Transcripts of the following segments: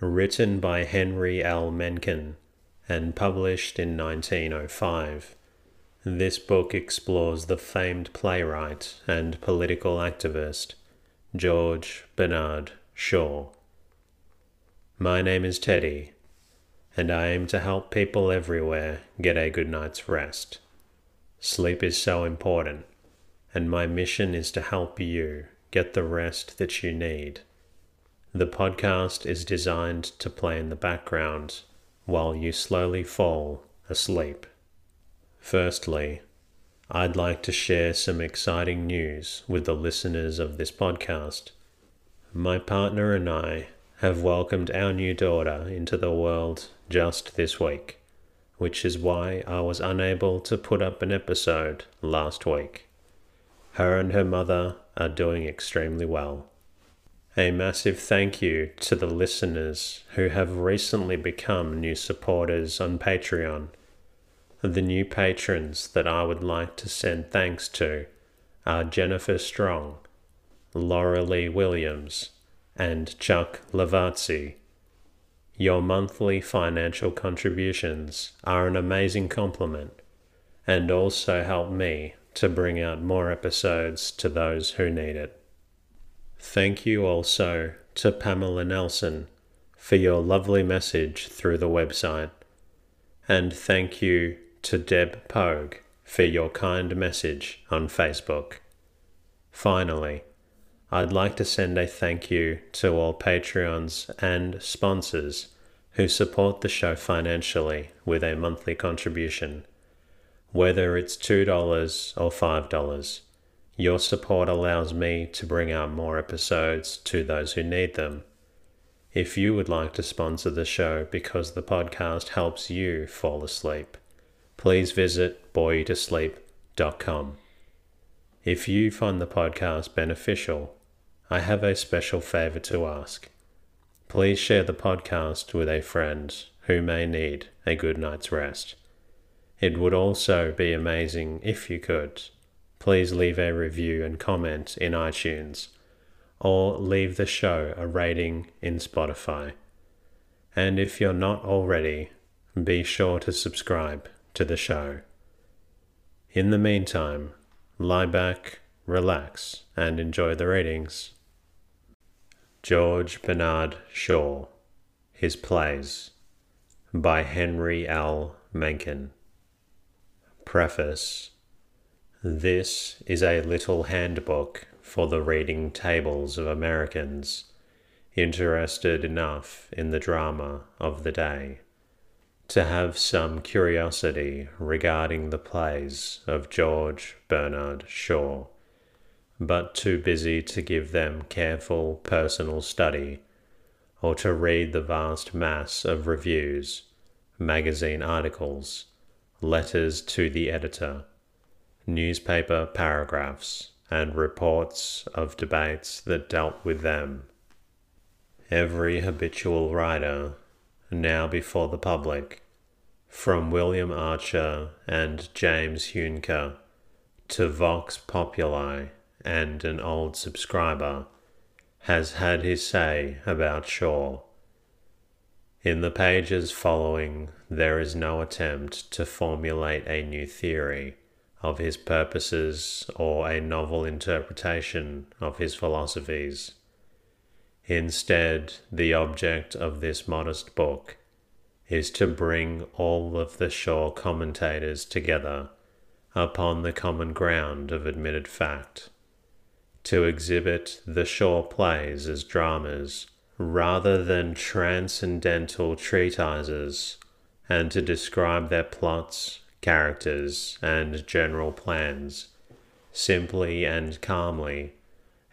written by Henry L. Mencken and published in 1905. This book explores the famed playwright and political activist George Bernard Shaw. My name is Teddy, and I aim to help people everywhere get a good night's rest. Sleep is so important, and my mission is to help you get the rest that you need. The podcast is designed to play in the background while you slowly fall asleep. Firstly, I'd like to share some exciting news with the listeners of this podcast. My partner and I have welcomed our new daughter into the world just this week, which is why I was unable to put up an episode last week. Her and her mother are doing extremely well. A massive thank you to the listeners who have recently become new supporters on Patreon. The new patrons that I would like to send thanks to are Jennifer Strong, Laura Lee Williams, and Chuck Lavazzi. Your monthly financial contributions are an amazing compliment and also help me to bring out more episodes to those who need it. Thank you also to Pamela Nelson for your lovely message through the website. And thank you to Deb Pogue for your kind message on Facebook. Finally, I'd like to send a thank you to all Patreons and sponsors who support the show financially with a monthly contribution. Whether it's $2 or $5, your support allows me to bring out more episodes to those who need them. If you would like to sponsor the show because the podcast helps you fall asleep, please visit boreyoutosleep.com. If you find the podcast beneficial, I have a special favor to ask. Please share the podcast with a friend who may need a good night's rest. It would also be amazing if you could please leave a review and comment in iTunes or leave the show a rating in Spotify. And if you're not already, be sure to subscribe to the show. In the meantime, lie back, relax, and enjoy the readings. George Bernard Shaw, His Plays, by Henry L. Mencken. Preface this is a little handbook for the reading tables of Americans interested enough in the drama of the day to have some curiosity regarding the plays of George Bernard Shaw, but too busy to give them careful personal study or to read the vast mass of reviews, magazine articles, letters to the editor newspaper paragraphs, and reports of debates that dealt with them. Every habitual writer, now before the public, from William Archer and James Huneker to Vox Populi and an old subscriber, has had his say about Shaw. In the pages following, there is no attempt to formulate a new theory of his purposes or a novel interpretation of his philosophies. Instead, the object of this modest book is to bring all of the Shaw commentators together upon the common ground of admitted fact, to exhibit the Shaw plays as dramas rather than transcendental treatises, and to describe their plots characters, and general plans, simply and calmly,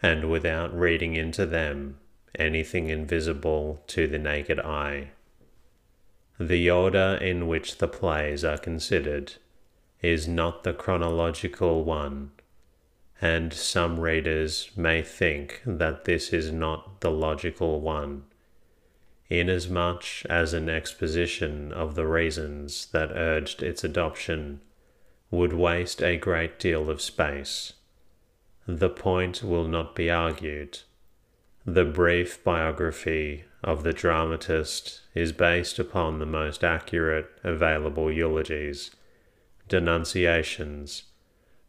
and without reading into them anything invisible to the naked eye. The order in which the plays are considered is not the chronological one, and some readers may think that this is not the logical one, inasmuch as an exposition of the reasons that urged its adoption would waste a great deal of space. The point will not be argued. The brief biography of the dramatist is based upon the most accurate available eulogies, denunciations,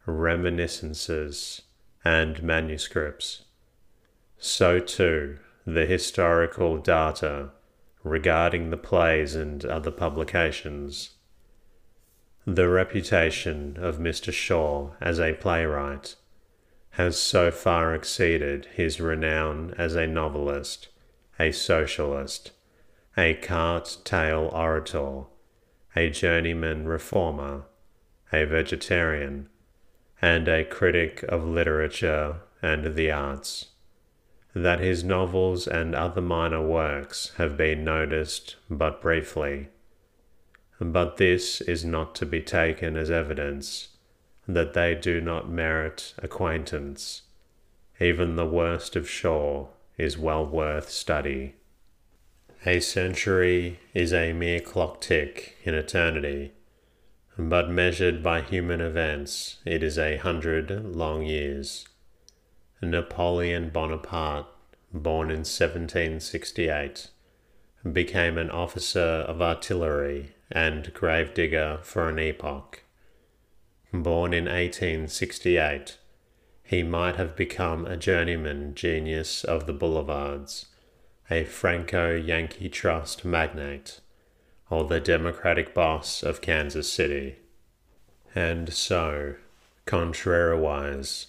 reminiscences, and manuscripts. So too, the historical data regarding the plays and other publications. The reputation of Mr. Shaw as a playwright has so far exceeded his renown as a novelist, a socialist, a cart tail orator, a journeyman reformer, a vegetarian, and a critic of literature and the arts, that his novels and other minor works have been noticed but briefly. But this is not to be taken as evidence that they do not merit acquaintance. Even the worst of Shaw is well worth study. A century is a mere clock tick in eternity, but measured by human events, it is a hundred long years. Napoleon Bonaparte, born in 1768, became an officer of artillery and gravedigger for an epoch. Born in 1868, he might have become a journeyman genius of the boulevards, a Franco Yankee Trust magnate, or the Democratic boss of Kansas City. And so, contrariwise,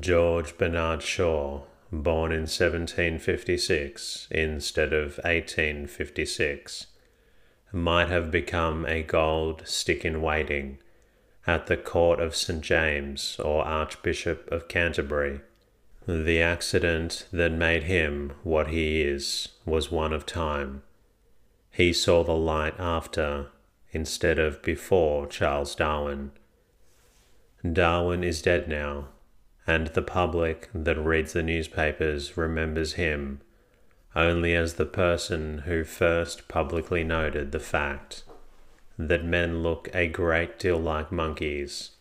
George Bernard Shaw, born in 1756 instead of 1856, might have become a gold stick in waiting at the court of St. James or Archbishop of Canterbury. The accident that made him what he is was one of time. He saw the light after, instead of before Charles Darwin. Darwin is dead now, and the public that reads the newspapers remembers him only as the person who first publicly noted the fact that men look a great deal like monkeys.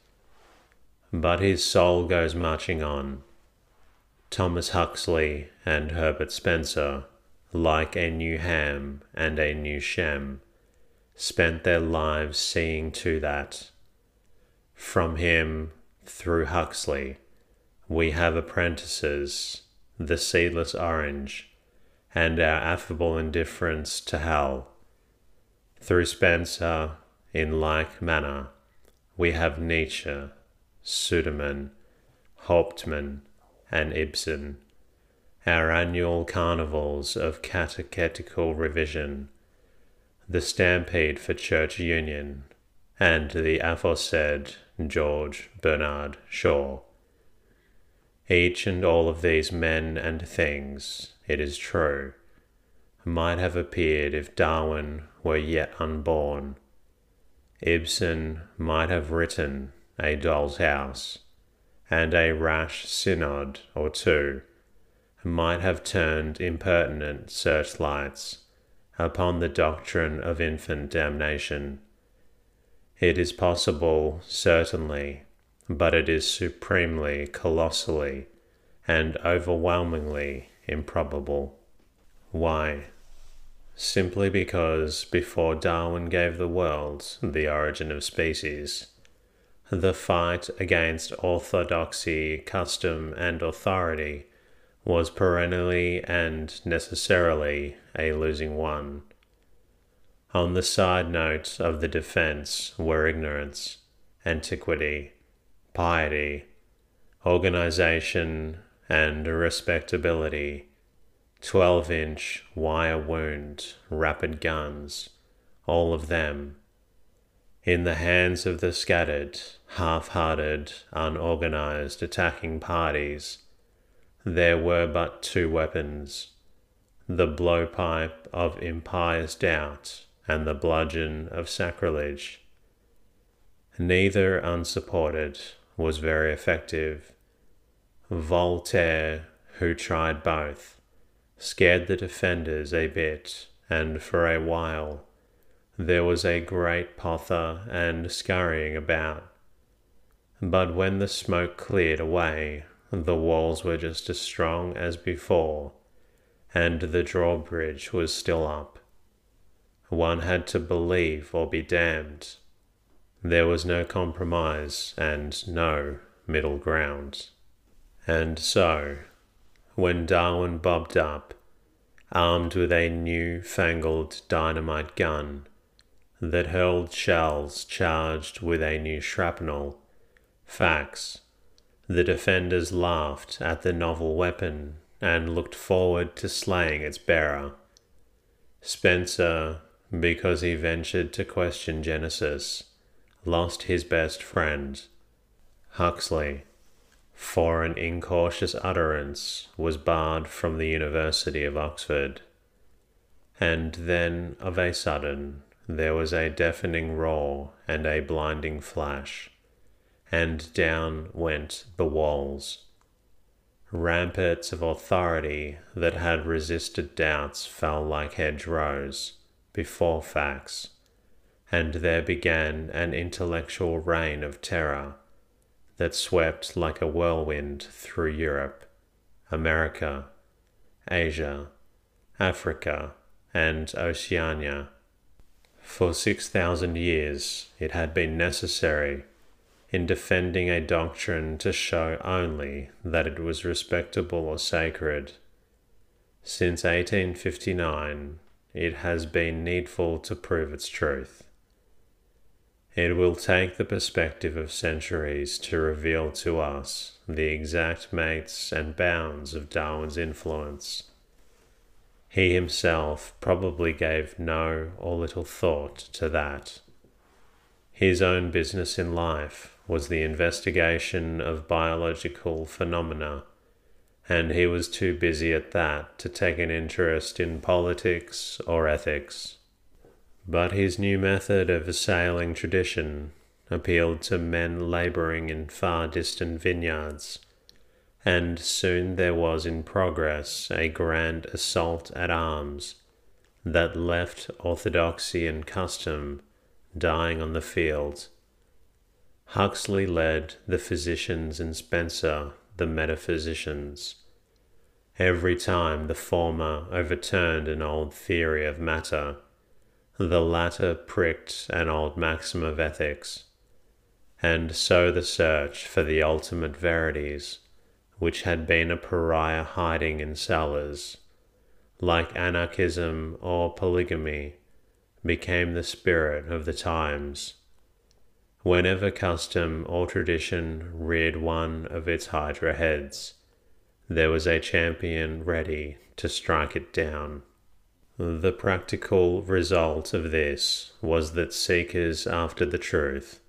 But his soul goes marching on. Thomas Huxley and Herbert Spencer, like a new Ham and a new Shem, spent their lives seeing to that. From him, through Huxley, we have appendicitis, the seedless orange, and our affable indifference to hell through Spencer, in like manner, we have Nietzsche, Sudermann, Hauptmann, and Ibsen, our annual carnivals of catechetical revision, the stampede for church union, and the aforesaid George Bernard Shaw. Each and all of these men and things, it is true, might have appeared if Darwin were yet unborn. Ibsen might have written A Doll's House, and a rash synod or two might have turned impertinent searchlights upon the doctrine of infant damnation. It is possible, certainly, but it is supremely, colossally, and overwhelmingly improbable. Why? simply because before Darwin gave the world the origin of species, the fight against orthodoxy, custom, and authority was perennially and necessarily a losing one. On the side note of the defense were ignorance, antiquity, piety, organization, and respectability 12 inch wire wound, rapid guns, all of them. In the hands of the scattered, half hearted, unorganized attacking parties, there were but two weapons the blowpipe of impious doubt and the bludgeon of sacrilege. Neither unsupported was very effective. Voltaire, who tried both, scared the defenders a bit, and for a while there was a great pother and scurrying about. But when the smoke cleared away, the walls were just as strong as before, and the drawbridge was still up. One had to believe or be damned. There was no compromise and no middle ground. And so, when Darwin bobbed up, armed with a new fangled dynamite gun that hurled shells charged with a new shrapnel, facts, the defenders laughed at the novel weapon and looked forward to slaying its bearer. Spencer, because he ventured to question Genesis, lost his best friend. Huxley, for an incautious utterance, was barred from the University of Oxford. And then, of a sudden, there was a deafening roar and a blinding flash, and down went the walls. Ramparts of authority that had resisted doubts fell like hedgerows before facts, and there began an intellectual reign of terror that swept like a whirlwind through Europe, America, Asia, Africa, and Oceania. For six thousand years it had been necessary in defending a doctrine to show only that it was respectable or sacred. Since 1859, it has been needful to prove its truth. It will take the perspective of centuries to reveal to us the exact mates and bounds of Darwin's influence. He himself probably gave no or little thought to that. His own business in life was the investigation of biological phenomena, and he was too busy at that to take an interest in politics or ethics. But his new method of assailing tradition appealed to men labouring in far distant vineyards and soon there was in progress a grand assault at arms that left orthodoxy and custom dying on the field. Huxley led the physicians and Spencer the metaphysicians. Every time the former overturned an old theory of matter, the latter pricked an old maxim of ethics, and so the search for the ultimate verities which had been a pariah hiding in cellars, like anarchism or polygamy, became the spirit of the times. Whenever custom or tradition reared one of its hydra heads, there was a champion ready to strike it down. The practical result of this was that seekers after the truth,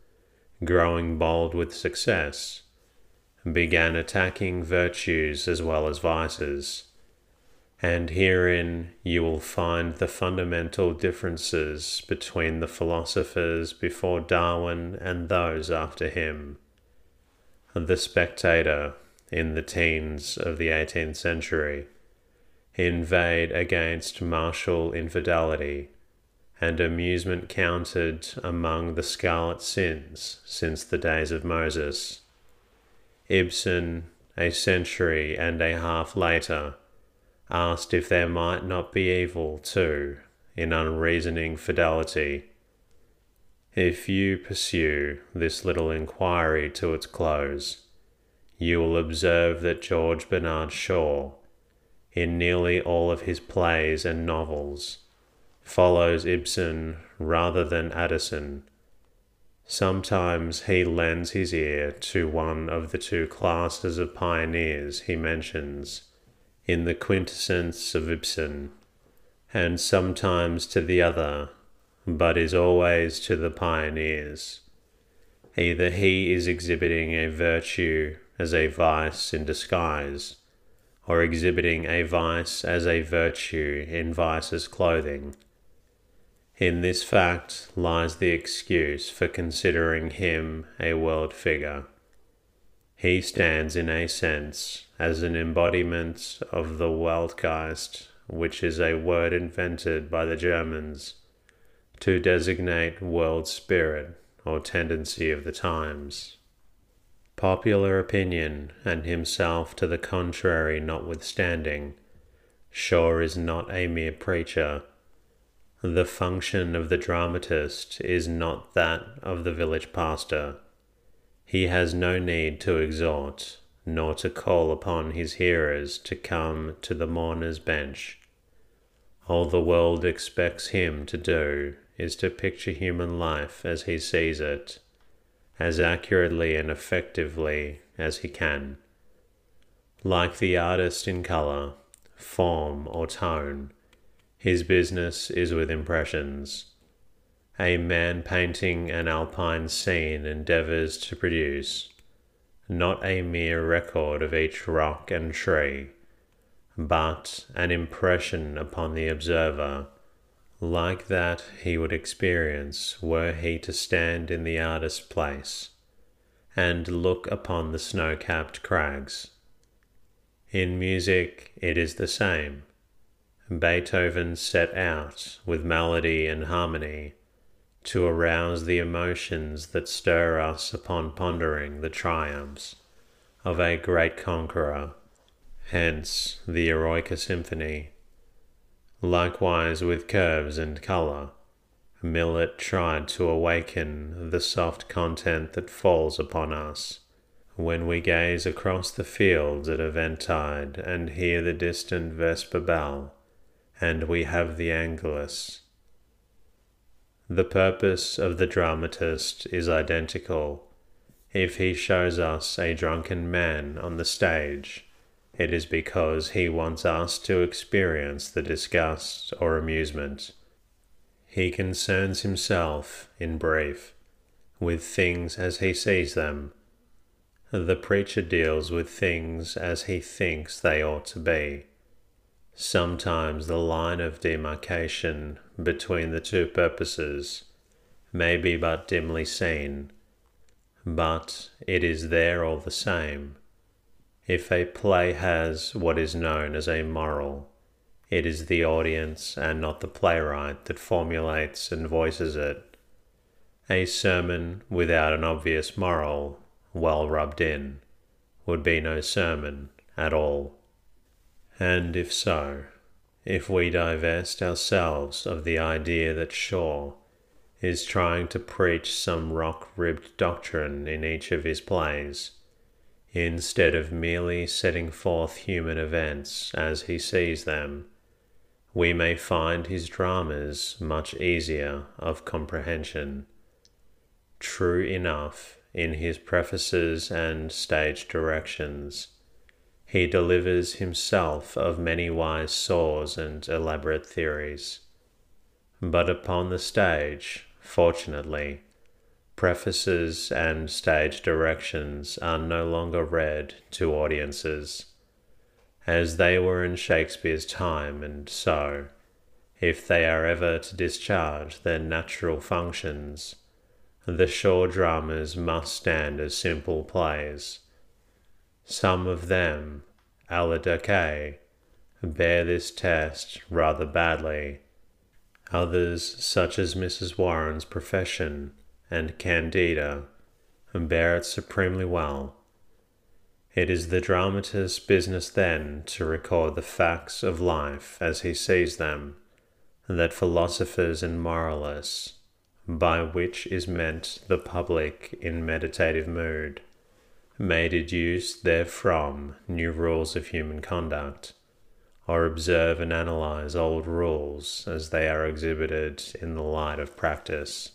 growing bold with success, began attacking virtues as well as vices. And herein you will find the fundamental differences between the philosophers before Darwin and those after him. The spectator, in the teens of the 18th century, inveighed against martial infidelity, and amusement counted among the scarlet sins since the days of Moses. Ibsen, a century and a half later, asked if there might not be evil, too, in unreasoning fidelity. If you pursue this little inquiry to its close, you will observe that George Bernard Shaw, in nearly all of his plays and novels, follows Ibsen rather than Addison Sometimes he lends his ear to one of the two classes of pioneers he mentions in the quintessence of Ibsen, and sometimes to the other, but is always to the pioneers. Either he is exhibiting a virtue as a vice in disguise, or exhibiting a vice as a virtue in vice's clothing. In this fact lies the excuse for considering him a world figure. He stands in a sense as an embodiment of the Weltgeist, which is a word invented by the Germans to designate world spirit or tendency of the times. Popular opinion and himself to the contrary notwithstanding, Shaw is not a mere preacher. The function of the dramatist is not that of the village pastor he has no need to exhort, nor to call upon his hearers to come to the mourner's bench. All the world expects him to do is to picture human life as he sees it, as accurately and effectively as he can. Like the artist in color, form, or tone, his business is with impressions a man painting an alpine scene endeavours to produce not a mere record of each rock and tree, but an impression upon the observer, like that he would experience were he to stand in the artist's place and look upon the snow capped crags. In music, it is the same. Beethoven set out with melody and harmony to arouse the emotions that stir us upon pondering the triumphs of a great conqueror, hence the Eroica Symphony. Likewise with curves and colour, Millet tried to awaken the soft content that falls upon us when we gaze across the fields at eventide and hear the distant vesper bell, and we have the Angelus the purpose of the dramatist is identical. If he shows us a drunken man on the stage, it is because he wants us to experience the disgust or amusement. He concerns himself, in brief, with things as he sees them. The preacher deals with things as he thinks they ought to be. Sometimes the line of demarcation between the two purposes may be but dimly seen, but it is there all the same. If a play has what is known as a moral, it is the audience and not the playwright that formulates and voices it. A sermon without an obvious moral, well rubbed in, would be no sermon at all. And if so, if we divest ourselves of the idea that Shaw is trying to preach some rock ribbed doctrine in each of his plays, instead of merely setting forth human events as he sees them, we may find his dramas much easier of comprehension. True enough in his prefaces and stage directions he delivers himself of many wise saws and elaborate theories. But upon the stage, fortunately, prefaces and stage directions are no longer read to audiences, as they were in Shakespeare's time, and so, if they are ever to discharge their natural functions, the Shaw dramas must stand as simple plays some of them, a la Decay, bear this test rather badly. Others, such as Mrs. Warren's Profession and Candida, and bear it supremely well. It is the dramatist's business then to record the facts of life as he sees them, and that philosophers and moralists, by which is meant the public in meditative mood, may deduce therefrom new rules of human conduct, or observe and analyze old rules as they are exhibited in the light of practice.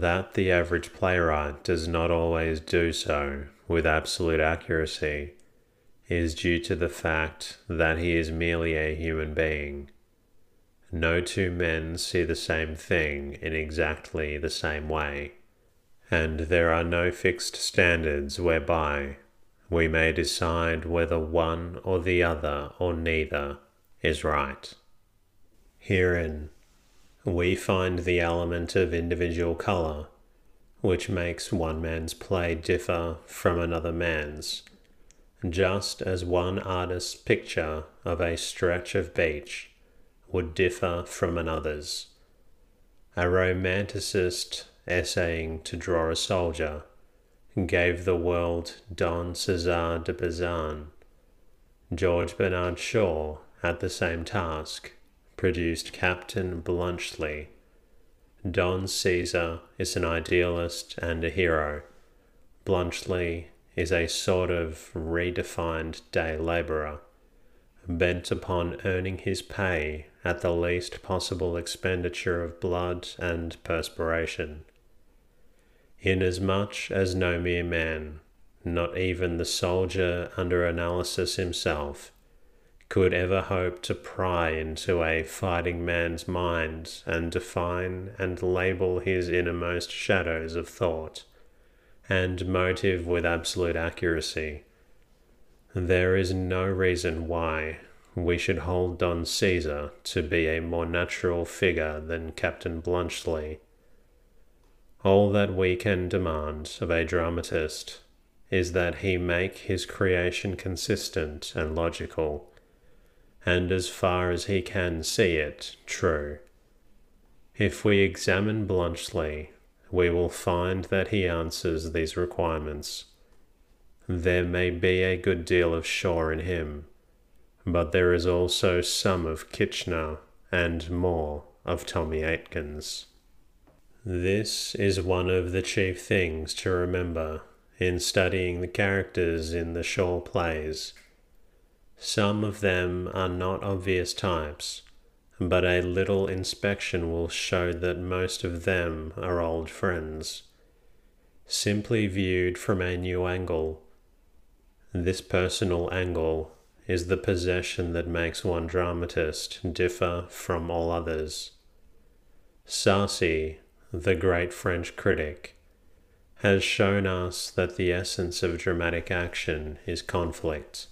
That the average playwright does not always do so with absolute accuracy is due to the fact that he is merely a human being. No two men see the same thing in exactly the same way and there are no fixed standards whereby we may decide whether one or the other or neither is right. Herein we find the element of individual colour, which makes one man's play differ from another man's, just as one artist's picture of a stretch of beach would differ from another's. A romanticist essaying to draw a soldier gave the world Don Cesar de Bazan. George Bernard Shaw, had the same task, produced Captain Bluntschli. Don Caesar is an idealist and a hero. Bluntschli is a sort of redefined day labourer, bent upon earning his pay at the least possible expenditure of blood and perspiration. Inasmuch as no mere man, not even the soldier under analysis himself, could ever hope to pry into a fighting man's mind and define and label his innermost shadows of thought and motive with absolute accuracy. There is no reason why we should hold Don Caesar to be a more natural figure than Captain Bluntschli all that we can demand of a dramatist is that he make his creation consistent and logical, and as far as he can see it, true. If we examine Bluntschli, we will find that he answers these requirements. There may be a good deal of Shaw in him, but there is also some of Kitchener and more of Tommy Atkins. This is one of the chief things to remember in studying the characters in the Shaw plays. Some of them are not obvious types, but a little inspection will show that most of them are old friends, simply viewed from a new angle. This personal angle is the possession that makes one dramatist differ from all others. Sarcey the great French critic, has shown us that the essence of dramatic action is conflict.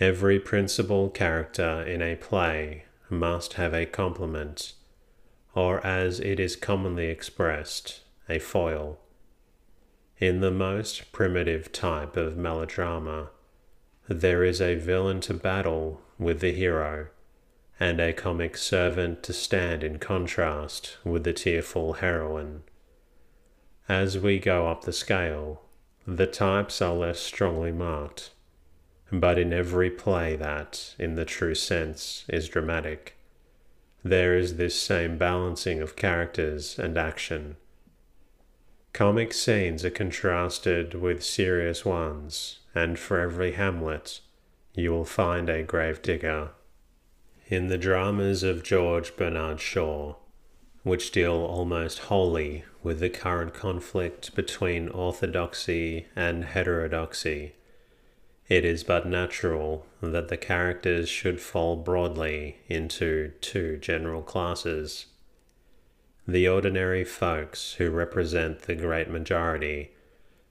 Every principal character in a play must have a complement, or as it is commonly expressed, a foil. In the most primitive type of melodrama, there is a villain to battle with the hero and a comic servant to stand in contrast with the tearful heroine. As we go up the scale, the types are less strongly marked, but in every play that, in the true sense, is dramatic, there is this same balancing of characters and action. Comic scenes are contrasted with serious ones, and for every Hamlet, you will find a grave digger in the dramas of George Bernard Shaw, which deal almost wholly with the current conflict between orthodoxy and heterodoxy, it is but natural that the characters should fall broadly into two general classes. The ordinary folks who represent the great majority,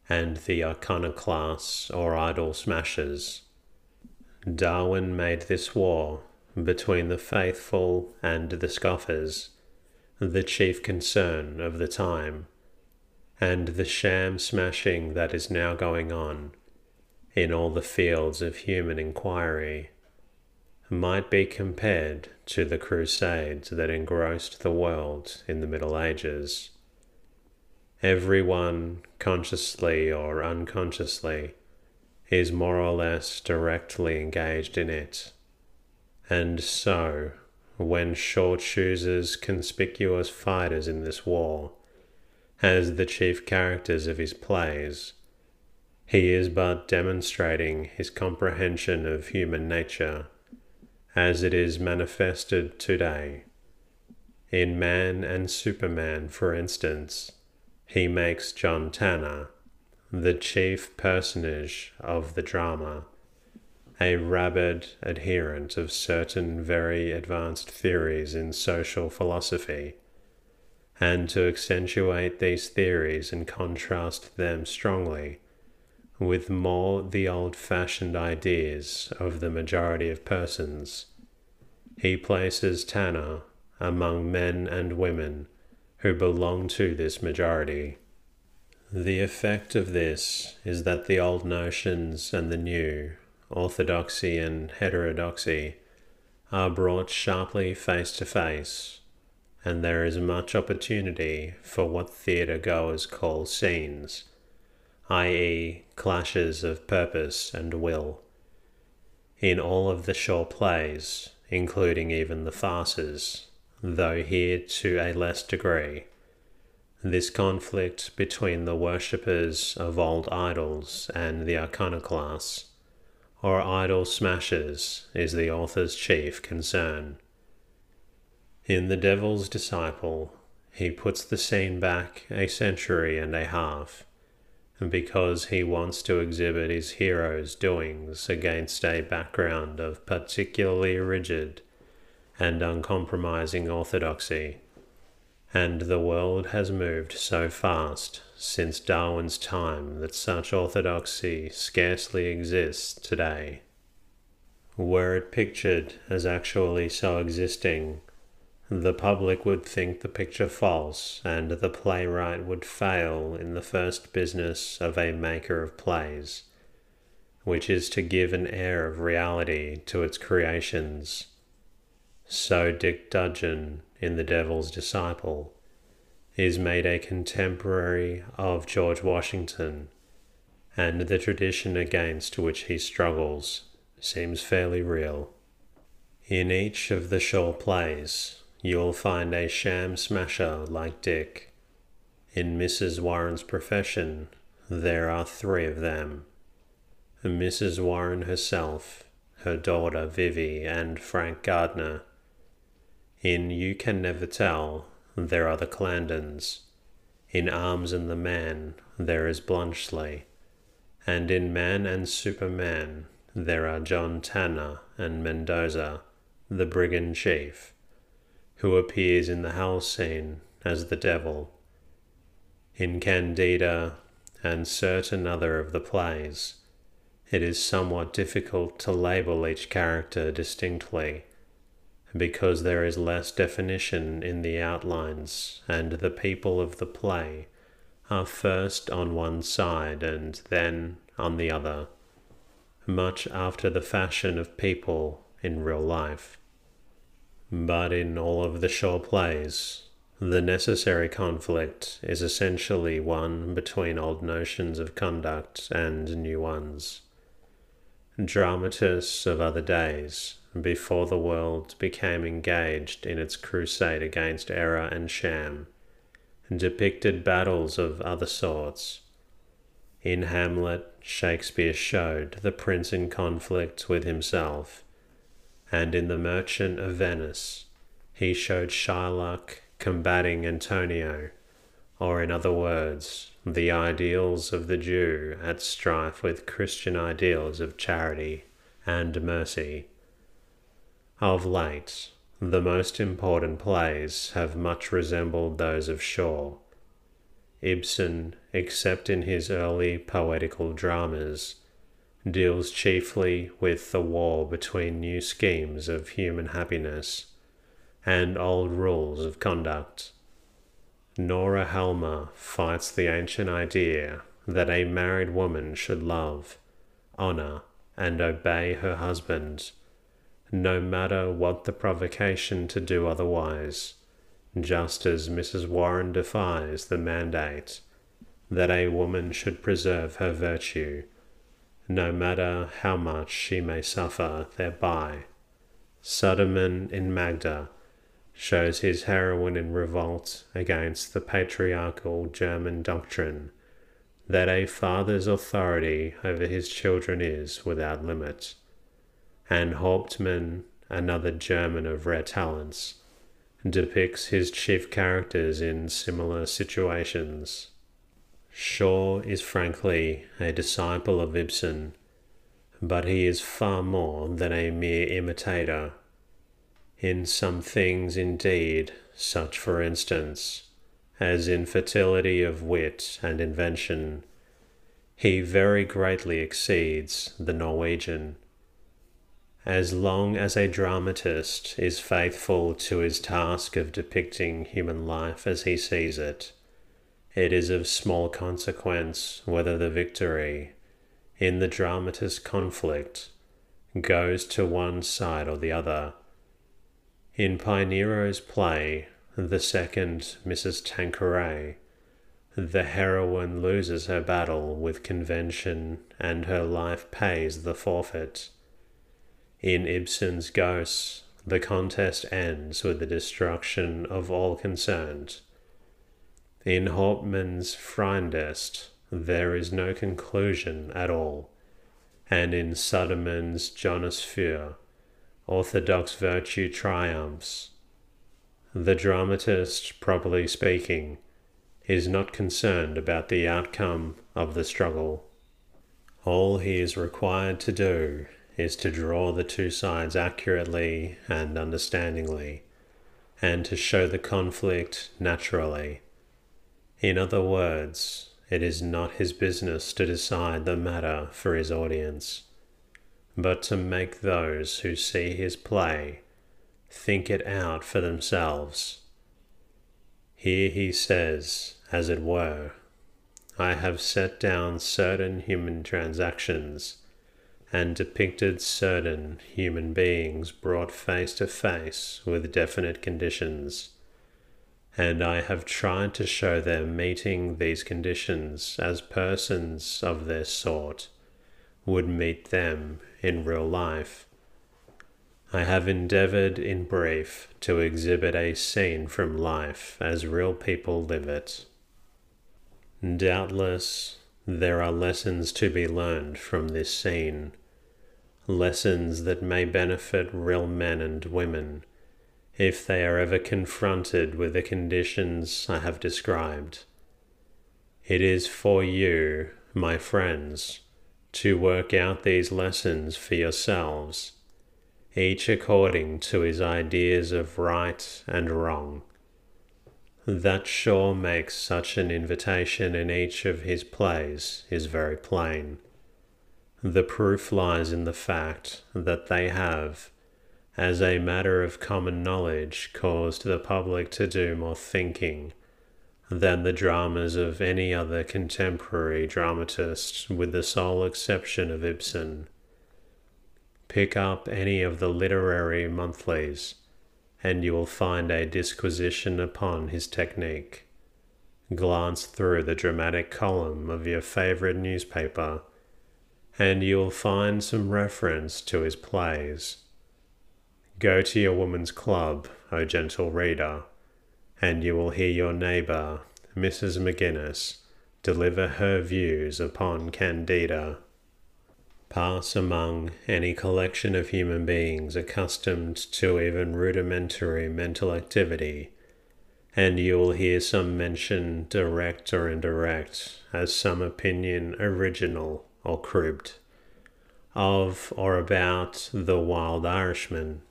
and the iconoclasts or idol smashers. Darwin made this war between the faithful and the scoffers, the chief concern of the time, and the sham smashing that is now going on in all the fields of human inquiry might be compared to the crusades that engrossed the world in the Middle Ages. Everyone, consciously or unconsciously, is more or less directly engaged in it and so, when Shaw chooses conspicuous fighters in this war as the chief characters of his plays, he is but demonstrating his comprehension of human nature as it is manifested today. In Man and Superman, for instance, he makes John Tanner the chief personage of the drama a rabid adherent of certain very advanced theories in social philosophy, and to accentuate these theories and contrast them strongly with more the old fashioned ideas of the majority of persons, he places Tanner among men and women who belong to this majority. The effect of this is that the old notions and the new, orthodoxy and heterodoxy, are brought sharply face to face, and there is much opportunity for what theatre goers call scenes, i.e., clashes of purpose and will. In all of the Shaw plays, including even the farces, though here to a less degree, this conflict between the worshippers of old idols and the iconoclasts or idol smashers is the author's chief concern. In The Devil's Disciple, he puts the scene back a century and a half, because he wants to exhibit his hero's doings against a background of particularly rigid and uncompromising orthodoxy. And the world has moved so fast since Darwin's time that such orthodoxy scarcely exists today. Were it pictured as actually so existing, the public would think the picture false, and the playwright would fail in the first business of a maker of plays, which is to give an air of reality to its creations. So Dick Dudgeon in The Devil's Disciple is made a contemporary of George Washington, and the tradition against which he struggles seems fairly real. In each of the Shaw plays, you will find a sham smasher like Dick. In Mrs. Warren's profession, there are three of them Mrs. Warren herself, her daughter Vivie, and Frank Gardner. In You Can Never Tell, there are the Clandons. In Arms and the Man, there is Bluntschli. And in Man and Superman, there are John Tanner and Mendoza, the brigand chief, who appears in the house scene as the devil. In Candida and certain other of the plays, it is somewhat difficult to label each character distinctly because there is less definition in the outlines, and the people of the play are first on one side and then on the other, much after the fashion of people in real life. But in all of the Shaw plays, the necessary conflict is essentially one between old notions of conduct and new ones. Dramatists of other days before the world became engaged in its crusade against error and sham, depicted battles of other sorts. In Hamlet, Shakespeare showed the prince in conflict with himself, and in The Merchant of Venice, he showed Shylock combating Antonio, or in other words, the ideals of the Jew at strife with Christian ideals of charity and mercy. Of late, the most important plays have much resembled those of Shaw. Ibsen, except in his early poetical dramas, deals chiefly with the war between new schemes of human happiness and old rules of conduct. Nora Helmer fights the ancient idea that a married woman should love, honor, and obey her husband no matter what the provocation to do otherwise, just as Mrs. Warren defies the mandate that a woman should preserve her virtue, no matter how much she may suffer thereby. Sudermann in Magda shows his heroine in revolt against the patriarchal German doctrine that a father's authority over his children is without limit and Hauptmann, another German of rare talents, depicts his chief characters in similar situations. Shaw is frankly a disciple of Ibsen, but he is far more than a mere imitator. In some things, indeed, such for instance, as in fertility of wit and invention, he very greatly exceeds the Norwegian As long as a dramatist is faithful to his task of depicting human life as he sees it, it is of small consequence whether the victory in the dramatist conflict goes to one side or the other. In Pinero's play, The Second Mrs. Tanqueray, the heroine loses her battle with convention and her life pays the forfeit. In Ibsen's Ghosts, the contest ends with the destruction of all concerned. In Hauptmann's Friedensfest, there is no conclusion at all, and in Sudermann's Johannisfeuer, orthodox virtue triumphs. The dramatist, properly speaking, is not concerned about the outcome of the struggle. All he is required to do is to draw the two sides accurately and understandingly, and to show the conflict naturally. In other words, it is not his business to decide the matter for his audience, but to make those who see his play think it out for themselves. Here he says, as it were, I have set down certain human transactions and depicted certain human beings brought face to face with definite conditions and I have tried to show them meeting these conditions as persons of their sort would meet them in real life. I have endeavored, in brief, to exhibit a scene from life as real people live it. Doubtless, there are lessons to be learned from this scene, lessons that may benefit real men and women if they are ever confronted with the conditions I have described. It is for you, my friends, to work out these lessons for yourselves, each according to his ideas of right and wrong. That Shaw makes such an invitation in each of his plays is very plain. The proof lies in the fact that they have as a matter of common knowledge, caused the public to do more thinking than the dramas of any other contemporary dramatist, with the sole exception of Ibsen. Pick up any of the literary monthlies, and you will find a disquisition upon his technique. Glance through the dramatic column of your favorite newspaper, and you will find some reference to his plays. Go to your woman's club, O gentle reader, and you will hear your neighbour, Mrs. McGinnis, deliver her views upon Candida. Pass among any collection of human beings accustomed to even rudimentary mental activity, and you will hear some mention, direct or indirect, as some opinion original or cribbed, of or about the wild Irishman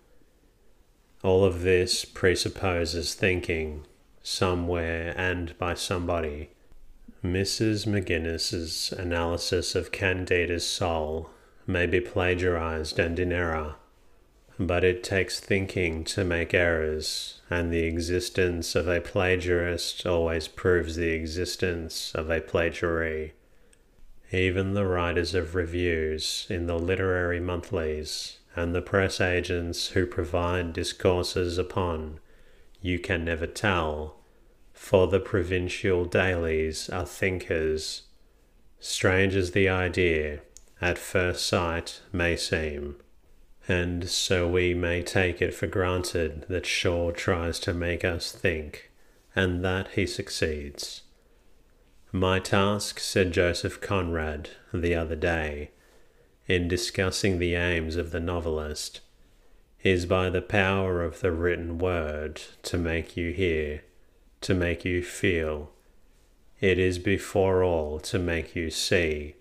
all of this presupposes thinking somewhere and by somebody. Mrs. McGinnis's analysis of Candida's soul may be plagiarized and in error, but it takes thinking to make errors, and the existence of a plagiarist always proves the existence of a plagiary. Even the writers of reviews in the literary monthlies and the press agents who provide discourses upon You Can Never Tell, for the provincial dailies are thinkers, strange as the idea at first sight may seem. And so we may take it for granted that Shaw tries to make us think, and that he succeeds. My task, said Joseph Conrad the other day, in discussing the aims of the novelist is by the power of the written word to make you hear, to make you feel. It is before all to make you see,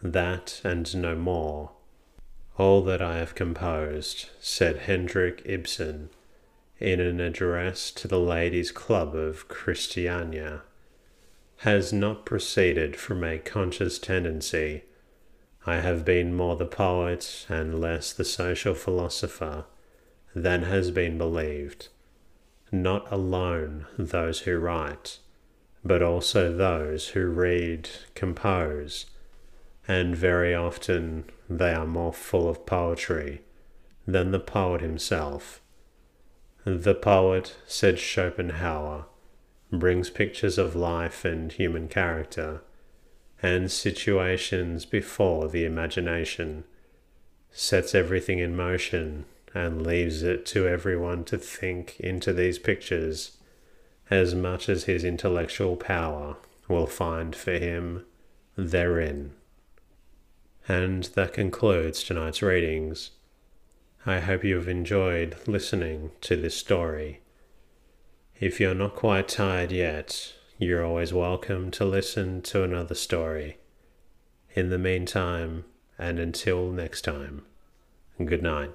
that and no more. All that I have composed, said Henrik Ibsen in an address to the Ladies' Club of Christiania, has not proceeded from a conscious tendency I have been more the poet and less the social philosopher than has been believed. Not alone those who write, but also those who read, compose, and very often they are more full of poetry than the poet himself. The poet, said Schopenhauer, brings pictures of life and human character and situations before the imagination, sets everything in motion and leaves it to everyone to think into these pictures as much as his intellectual power will find for him therein. And that concludes tonight's readings. I hope you have enjoyed listening to this story. If you're not quite tired yet, you're always welcome to listen to another story. In the meantime, and until next time, good night.